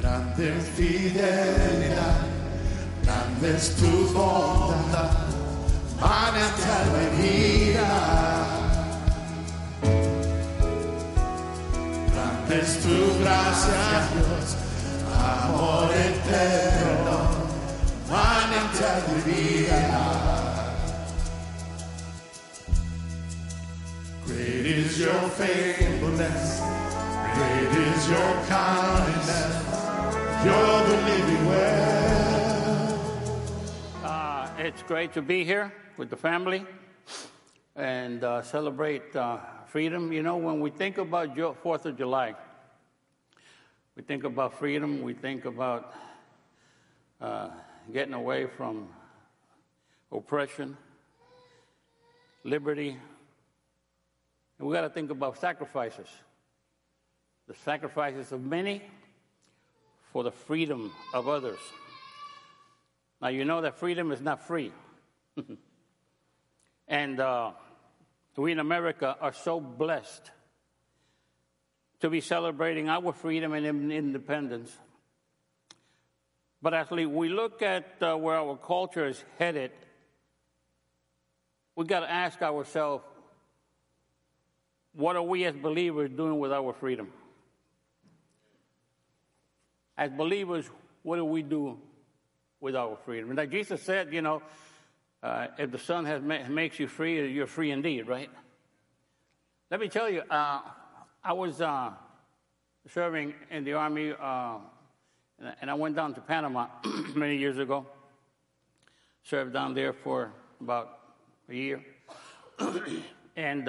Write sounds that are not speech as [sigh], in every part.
Grande fidelidad, grande es tu bondad, vida. Grande es tu gracia, Dios, amor eterno, vida. Great is your faithfulness, great is your kindness. You're the living well. Uh, it's great to be here with the family and uh, celebrate uh, freedom. You know, when we think about Jo- Fourth of July, we think about freedom. We think about uh, getting away from oppression, liberty. And we got to think about sacrifices. The sacrifices of many for the freedom of others. Now, you know that freedom is not free. [laughs] and uh, we in America are so blessed to be celebrating our freedom and independence. But as we look at uh, where our culture is headed, we've got to ask ourselves what are we as believers doing with our freedom? As believers, what do we do with our freedom? And like Jesus said, you know, uh, if the Son has ma- makes you free, you're free indeed, right? Let me tell you, uh, I was uh, serving in the Army, uh, and I- and I went down to Panama [clears throat] many years ago. Served down there for about a year. [clears throat] and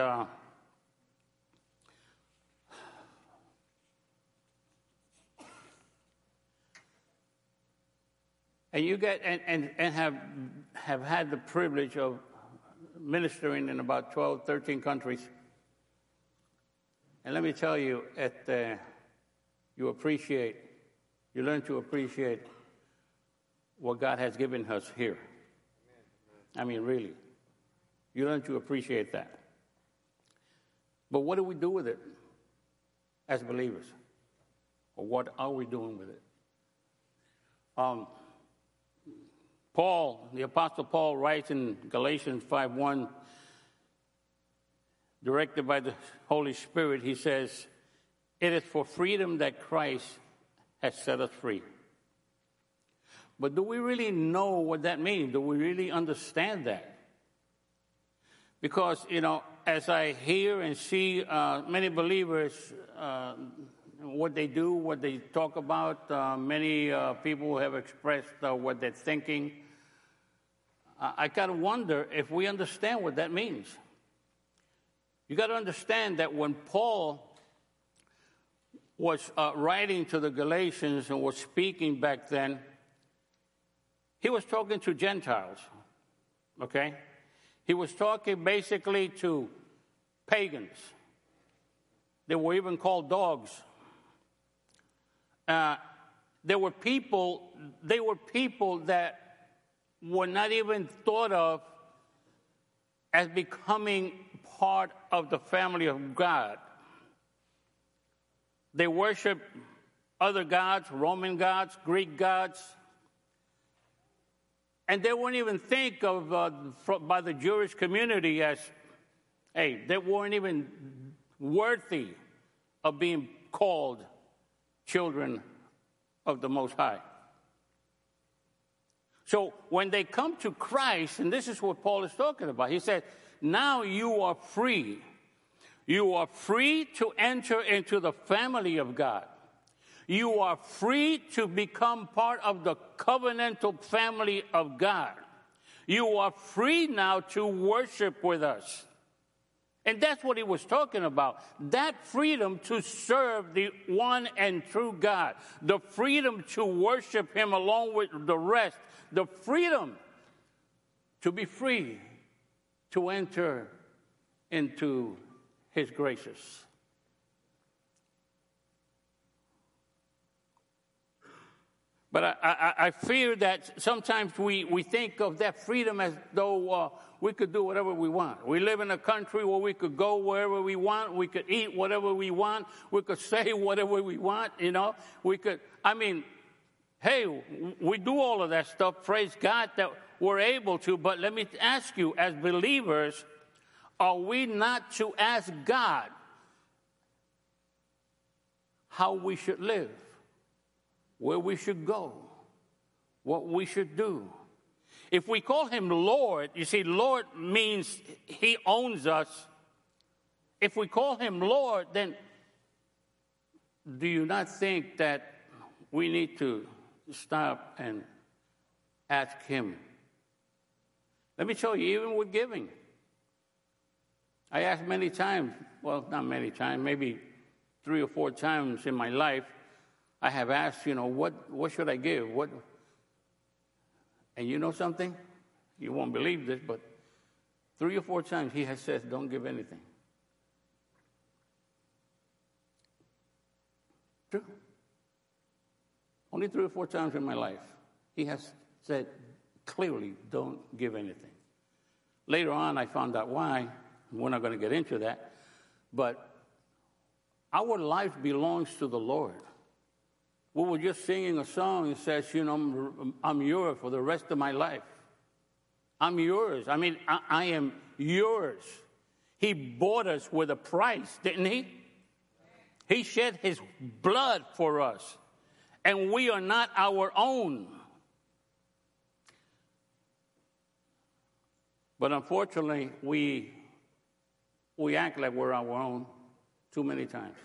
and you get and, and, and have have had the privilege of ministering in about 12 13 countries and let me tell you at uh, you appreciate you learn to appreciate what god has given us here I mean, really. You learn to appreciate that? But what do we do with it as believers? Or what are we doing with it? Um, Paul, the Apostle Paul, writes in Galatians 5 1, directed by the Holy Spirit, he says, It is for freedom that Christ has set us free. But do we really know what that means? Do we really understand that? Because, you know, as I hear and see uh, many believers, uh, what they do, what they talk about, uh, many uh, people have expressed uh, what they're thinking. I, kind of wonder if we understand what that means. You got to understand that when Paul was uh, writing to the Galatians and was speaking back then, he was talking to Gentiles, okay? He was talking basically to pagans. They were even called dogs. Uh, there were people, they were people that were not even thought of as becoming part of the family of God. They worship other gods, Roman gods, Greek gods. And they wouldn't even think of uh, by the Jewish community as, hey, they weren't even worthy of being called children of the Most High. So when they come to Christ, and this is what Paul is talking about, he said, Now you are free. You are free to enter into the family of God. You are free to become part of the covenantal family of God. You are free now to worship with us. And that's what he was talking about. That freedom to serve the one and true God, the freedom to worship him along with the rest, the freedom to be free to enter into his graces. But I, I, I, fear that sometimes we, we think of that freedom as though uh, we could do whatever we want. We live in a country where we could go wherever we want. We could eat whatever we want. We could [laughs] say whatever we want, you know. We could, I mean, hey, we do all of that stuff. Praise God that we're able to. But let me ask you, as believers, are we not to ask God how we should live? where we should go, what we should do. If we call him Lord, you see, Lord means he owns us. If we call him Lord, then do you not think that we need to stop and ask him? Let me show you, even with giving. I asked many times, well, not many times, maybe three or four times in my life, I have asked, you know, what, what should I give? What? And you know something? You won't believe this, but three or four times he has said, don't give anything. True. Only three or four times in my life, he has said clearly, don't give anything. Later on, I found out why. We're not going to get into that. But our life belongs to the Lord. We were just singing a song that says, you know, I'm yours for the rest of my life. I'm yours. I mean, I, I am yours. He bought us with a price, didn't he? He shed his blood for us, and we are not our own. But unfortunately, we, we act like we're our own too many times.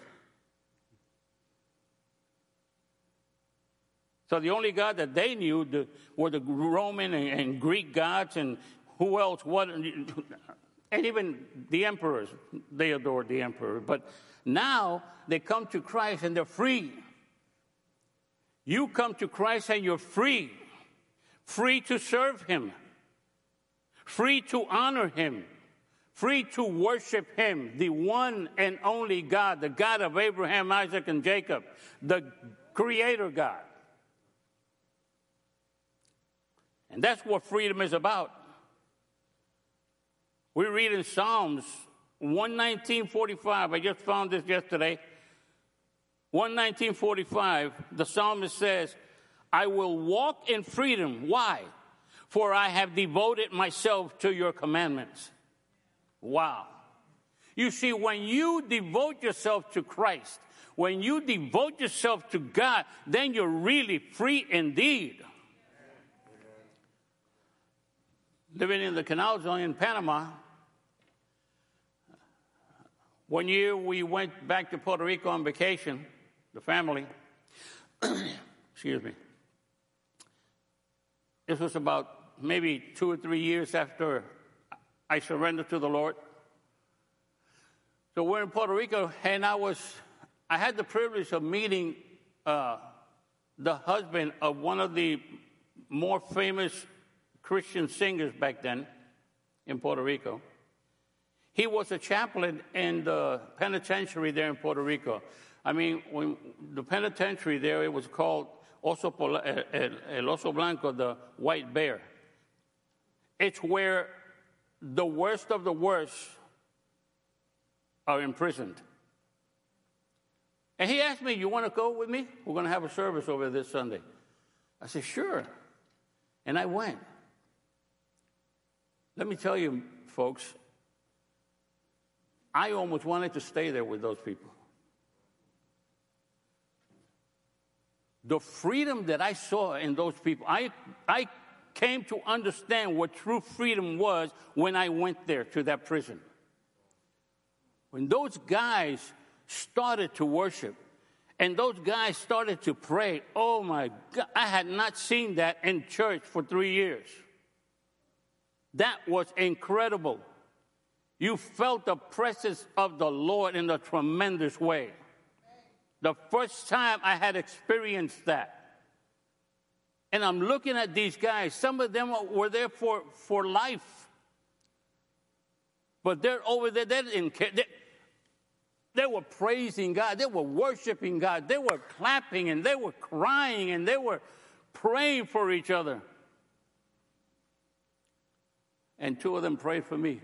So the only God that they knew the, were the Roman and, and, Greek gods, and who else? What? And even the emperors, they adored the emperor. But now they come to Christ and they're free. You come to Christ and you're free, free to serve Him, free to honor Him, free to worship Him, the one and only God, the God of Abraham, Isaac, and Jacob, the Creator God. And that's what freedom is about. We read in Psalms 119.45. I just found this yesterday. 119.45, the psalmist says, I will walk in freedom. Why? For I have devoted myself to your commandments. Wow. You see, when you devote yourself to Christ, when you devote yourself to God, then you're really free indeed. Living in the canal zone in Panama, one year we went back to Puerto Rico on vacation, the family. [clears throat] Excuse me. This was about maybe two or three years after I surrendered to the Lord. So we're in Puerto Rico, and I was, I had the privilege of meeting uh, the husband of one of the more famous Christian singers back then in Puerto Rico. He was a chaplain in the penitentiary there in Puerto Rico. I mean, when the penitentiary there, it was called Oso Pola, el, el Oso Blanco, the white bear. It's where the worst of the worst are imprisoned. And he asked me, You want to go with me? We're going to have a service over this Sunday. I said, Sure. And I went. Let me tell you, folks, I almost wanted to stay there with those people. The freedom that I saw in those people, I, I came to understand what true freedom was when I went there to that prison. When those guys started to worship and those guys started to pray, oh my God, I had not seen that in church for three years. That was incredible. You felt the presence of the Lord in a tremendous way. The first time I had experienced that. And I'm looking at these guys. Some of them were there for, for life. But they're over there, they didn't care. They, they were praising God, they were worshiping God, they were clapping and they were crying and they were praying for each other. And two of them prayed for me.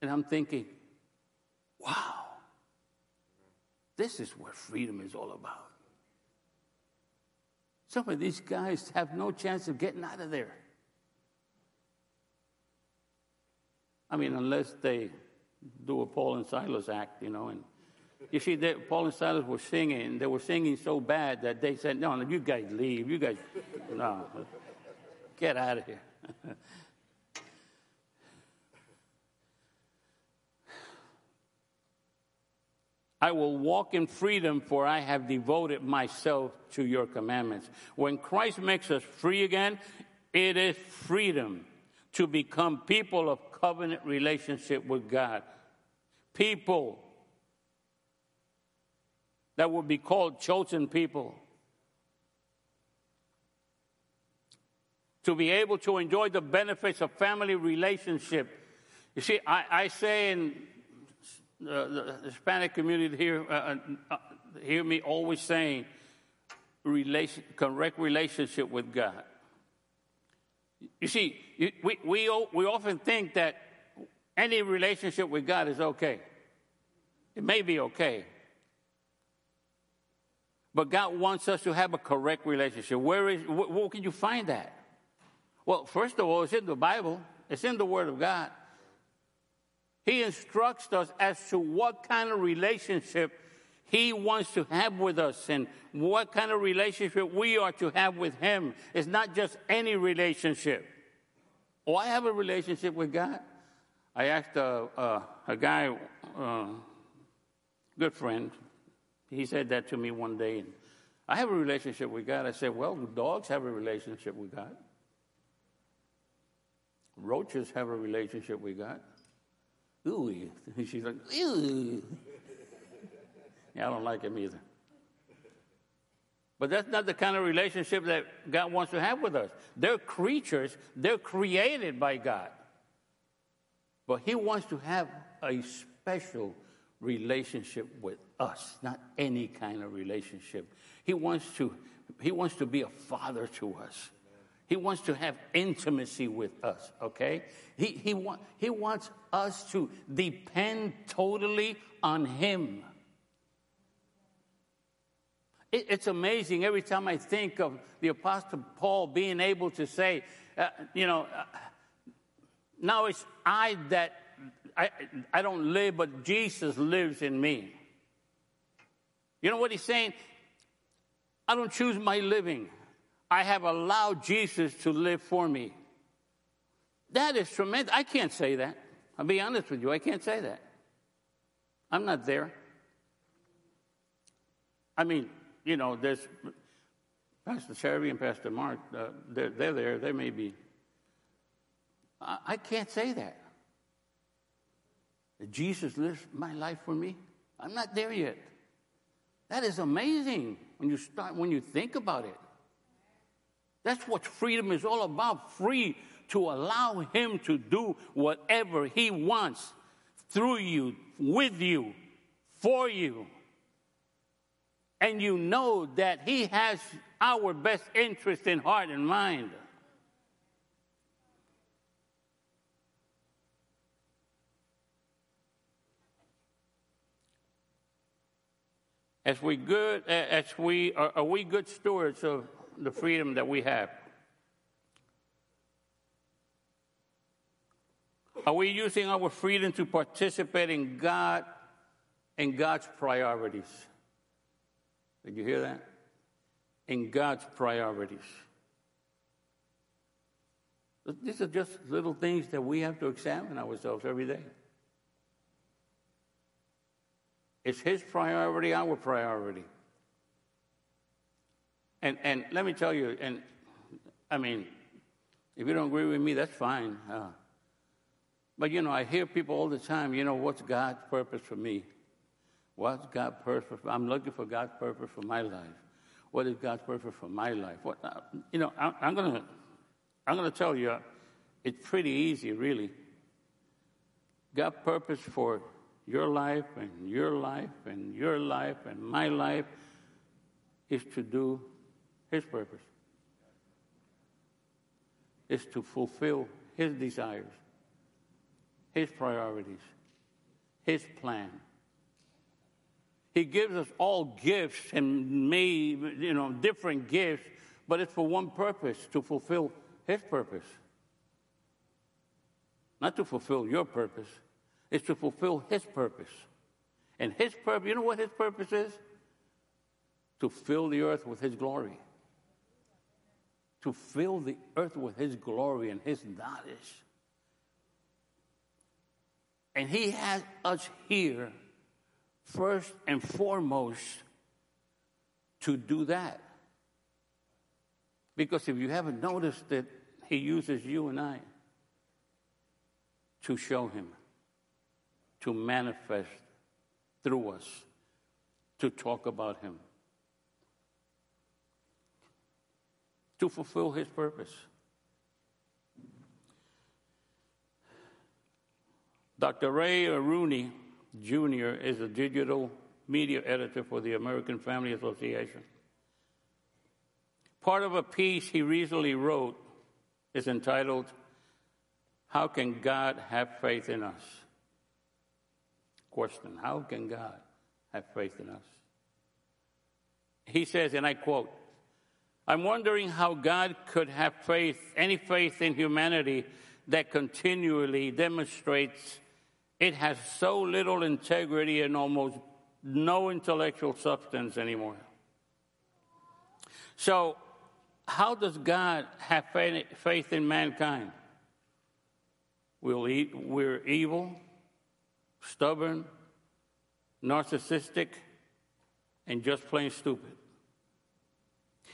And I'm thinking, wow, this is what freedom is all about. Some of these guys have no chance of getting out of there. I mean, unless they do a Paul and Silas act, you know. And you see, they, Paul and Silas were singing. They were singing so bad that they said, "No, no, you guys leave. You guys, no, get out of here." [laughs] I will walk in freedom, for I have devoted myself to your commandments. When Christ makes us free again, it is freedom to become people of covenant relationship with God. People that will be called chosen people. To be able to enjoy the benefits of family relationship. You see, I, I say in the, the Hispanic community here, uh, uh, uh, hear me always saying, relation, correct relationship with God. You see, we, we, we often think that any relationship with God is okay. It may be okay. But God wants us to have a correct relationship. Where is, where, where can you find that? Well, first of all, it's in the Bible, it's in the Word of God. He instructs us as to what kind of relationship He wants to have with us and what kind of relationship we are to have with Him. It's not just any relationship. Oh, I have a relationship with God. I asked a, a, a guy, uh, good friend, he said that to me one day. And I have a relationship with God. I said, Well, dogs have a relationship with God. Roaches have a relationship with God. Ooh. [laughs] She's like, ooh. Yeah, I don't like him either. But that's not the kind of relationship that God wants to have with us. They're creatures, they're created by God. But He wants to have a special relationship with us, not any kind of relationship. He wants to, he wants to be a father to us. He wants to have intimacy with us, okay? He, he, want, he wants us to depend totally on Him. It, it's amazing every time I think of the Apostle Paul being able to say, uh, you know, uh, now it's I that, I, I don't live, but Jesus lives in me. You know what he's saying? I don't choose my living. I have allowed Jesus to live for me. That is tremendous. I can't say that. I'll be honest with you. I can't say that. I'm not there. I mean, you know, there's Pastor Sherry and Pastor Mark, uh, they're, they're, there. They may be. I, I can't say that. Jesus lives my life for me. I'm not there yet. That is amazing when you start when you think about it. That's what freedom is all about free to allow Him to do whatever He wants through you, with you, for you. And you know that He has our best interest in heart and mind. As we good, as we are, are we good stewards of the freedom that we have? Are we using our freedom to participate in God and God's priorities? Did you hear that? In God's priorities. These are just little things that we have to examine ourselves every day. Is His priority our priority? And, and let me tell you, and I mean, if you don't agree with me, that's fine. Uh, but you know, I hear people all the time, you know, what's God's purpose for me? What's God's purpose? For, I'm looking for God's purpose for my life. What is God's purpose for my life? What, uh, you know, I, I'm gonna, I'm gonna tell you, it's pretty easy, really. God's purpose for your life and your life and your life and my life is to do his purpose is to fulfill His desires, His priorities, His plan. He gives us all gifts and may, you know, different gifts, but it's for one purpose to fulfill His purpose. Not to fulfill your purpose, it's to fulfill His purpose. And His purpose, you know what His purpose is? To fill the earth with His glory to fill the earth with His glory and His knowledge. And He has us here first and foremost to do that. Because if you haven't noticed that He uses you and I to show Him, to manifest through us, to talk about Him. To fulfill his purpose. Dr. Ray Rooney Jr. is a digital media editor for the American Family Association. Part of a piece he recently wrote is entitled, How Can God Have Faith in Us? Question How can God have faith in us? He says, and I quote, I'm wondering how God could have faith, any faith in humanity that continually demonstrates it has so little integrity and almost no intellectual substance anymore. So, how does God have faith in mankind? We'll eat, we're evil, stubborn, narcissistic, and just plain stupid.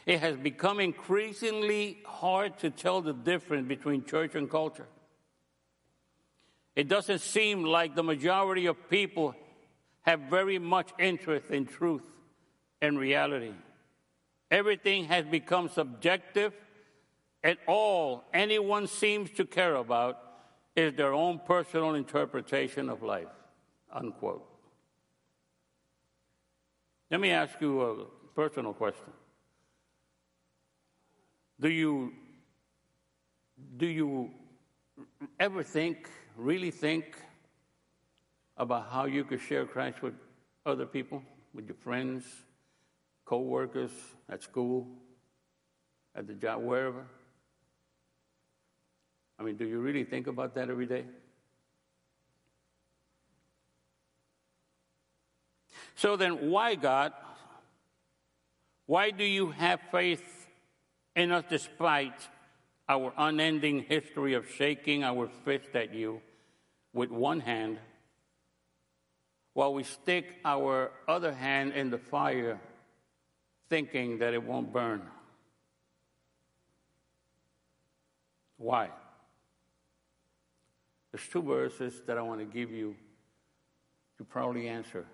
It has become increasingly hard to tell the difference between church and culture. It doesn't seem like the majority of people have very much interest in truth and reality. Everything has become subjective, and all anyone seems to care about is their own personal interpretation of life. Unquote. Let me ask you a personal question. Do you do you ever think, really think about how you could share Christ with other people, with your friends, co workers, at school, at the job, wherever? I mean, do you really think about that every day? So then, why, God? Why do you have faith in us despite our unending history of shaking our fist at you with one hand while we stick our other hand in the fire thinking that it won't burn? Why? There's two verses that I want to give you to probably answer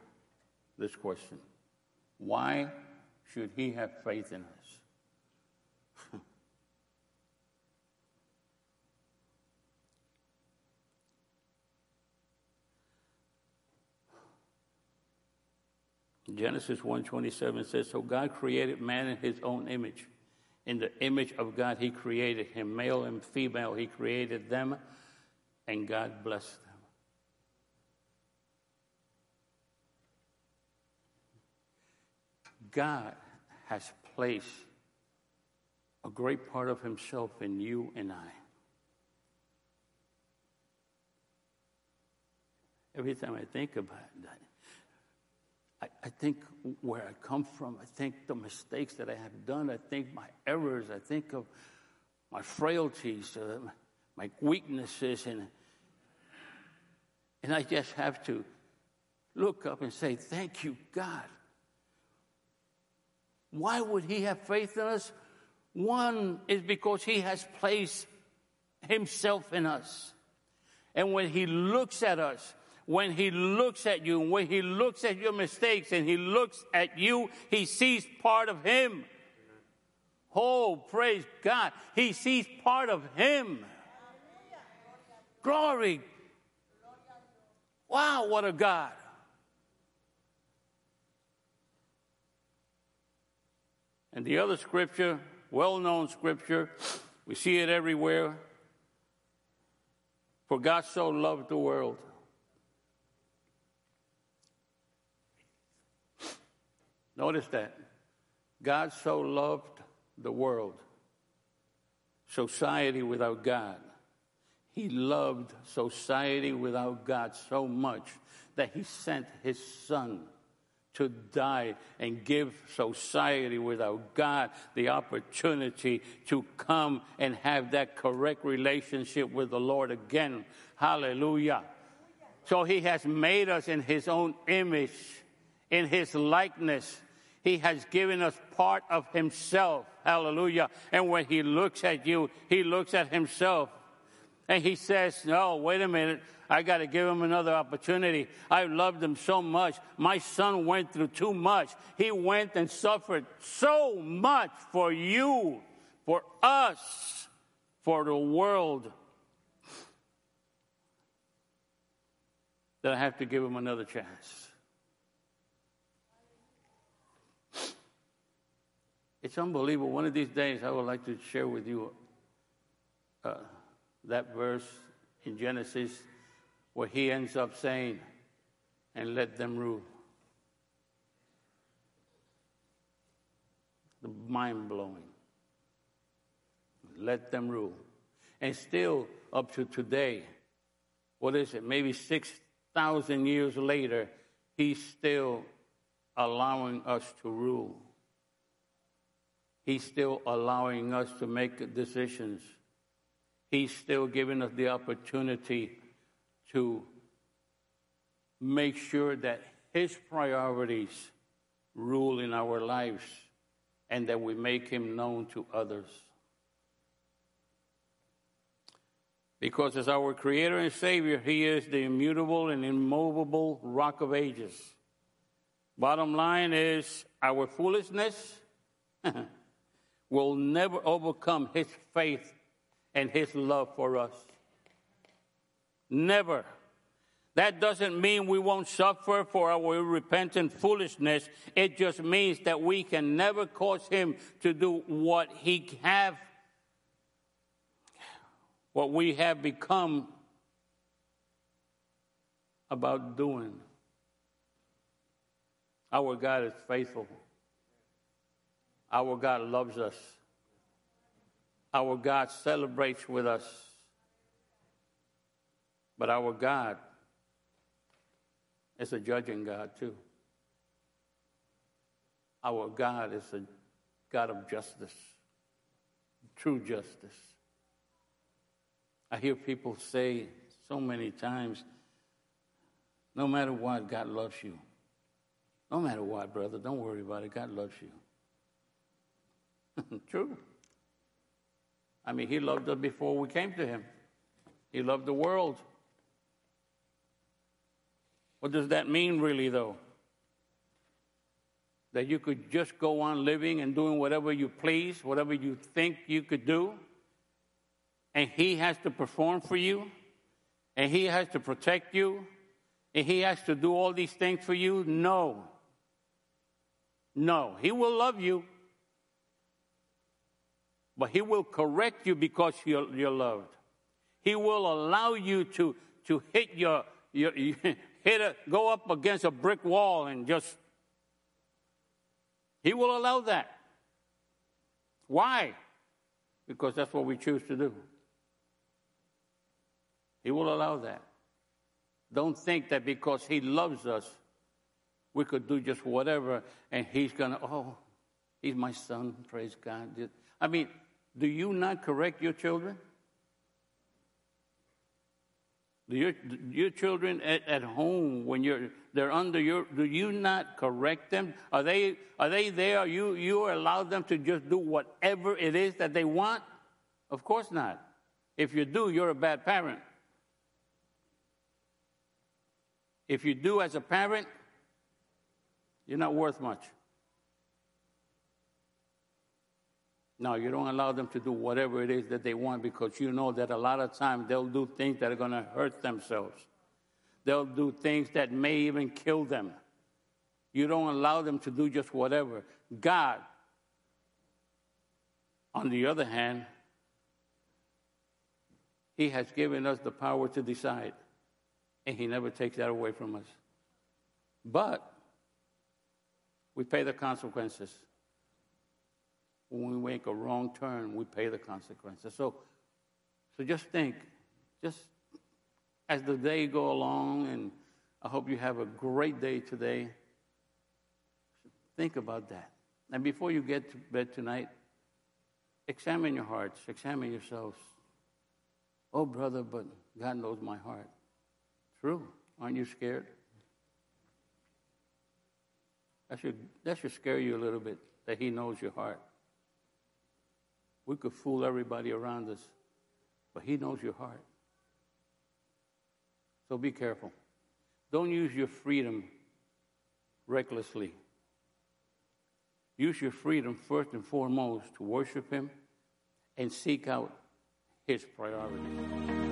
this question Why should he have faith in us? Genesis 1:27 says so God created man in his own image. In the image of God he created him. Male and female he created them and God blessed them. God has placed a great part of Himself in you and I. Every time I think about that, I, think where I come from, I think the mistakes that I have done, I think my errors, I think of my frailties, uh, my weaknesses, and, and I just have to look up and say, Thank you, God why would he have faith in us? One is because he has placed himself in us. And when he looks at us, when he looks at you, when he looks at your mistakes and he looks at you, he sees part of him. Oh, praise God. He sees part of him. Glory. Wow, what a God. And the other scripture, well known scripture, we see it everywhere. For God so loved the world. Notice that. God so loved the world, society without God. He loved society without God so much that he sent his son to die and give society without God the opportunity to come and have that correct relationship with the Lord again. Hallelujah. So he has made us in his own image, in his likeness. He has given us part of himself. Hallelujah. And when he looks at you, he looks at himself. And he says, No, wait a minute. I got to give him another opportunity. I loved him so much. My son went through too much. He went and suffered so much for you, for us, for the world. That I have to give him another chance. It's unbelievable. One of these days, I would like to share with you uh, that verse in Genesis where he ends up saying, and let them rule. Mind blowing. Let them rule. And still, up to today, what is it, maybe 6,000 years later, he's still allowing us to rule. He's still allowing us to make decisions. He's still giving us the opportunity to make sure that His priorities rule in our lives and that we make Him known to others. Because as our Creator and Savior, He is the immutable and immovable rock of ages. Bottom line is our foolishness [laughs] will never overcome His faith and His love for us. Never. That doesn't mean we won't suffer for our repentant foolishness. It just means that we can never cause him to do what he have what we have become about doing. Our God is faithful. Our God loves us. Our God celebrates with us. But our God is a judging God, too. Our God is a God of justice, true justice. I hear people say so many times no matter what, God loves you. No matter what, brother, don't worry about it. God loves you. [laughs] True. I mean, He loved us before we came to Him, He loved the world. What does that mean, really, though? That you could just go on living and doing whatever you please, whatever you think you could do, and He has to perform for you, and He has to protect you, and He has to do all these things for you? No. No. He will love you, but He will correct you because you're, you're loved. He will allow you to, to hit your, your, [laughs] hit a, go up against a brick wall and just, He will allow that. Why? Because that's what we choose to do. He will allow that. Don't think that because He loves us, we could do just whatever and He's going to, oh, He's my son, praise God. I mean, do you not correct your children? Do your, your children at, at home, when you're, they're under your, do you not correct them? Are they, are they there? You, you allow them to just do whatever it is that they want? Of course not. If you do, you're a bad parent. If you do as a parent, you're not worth much. No, you don't allow them to do whatever it is that they want because you know that a lot of times they'll do things that are going to hurt themselves. They'll do things that may even kill them. You don't allow them to do just whatever. God, on the other hand, He has given us the power to decide, and He never takes that away from us. But we pay the consequences when we make a wrong turn, we pay the consequences. So, so just think, just as the day go along, and I hope you have a great day today. Think about that. And before you get to bed tonight, examine your hearts, examine yourselves. Oh, brother, but God knows my heart. True. Aren't you scared? That should, that should scare you a little bit, that He knows your heart. We could fool everybody around us, but He knows your heart. So be careful. Don't use your freedom recklessly. Use your freedom first and foremost to worship Him and seek out His priority.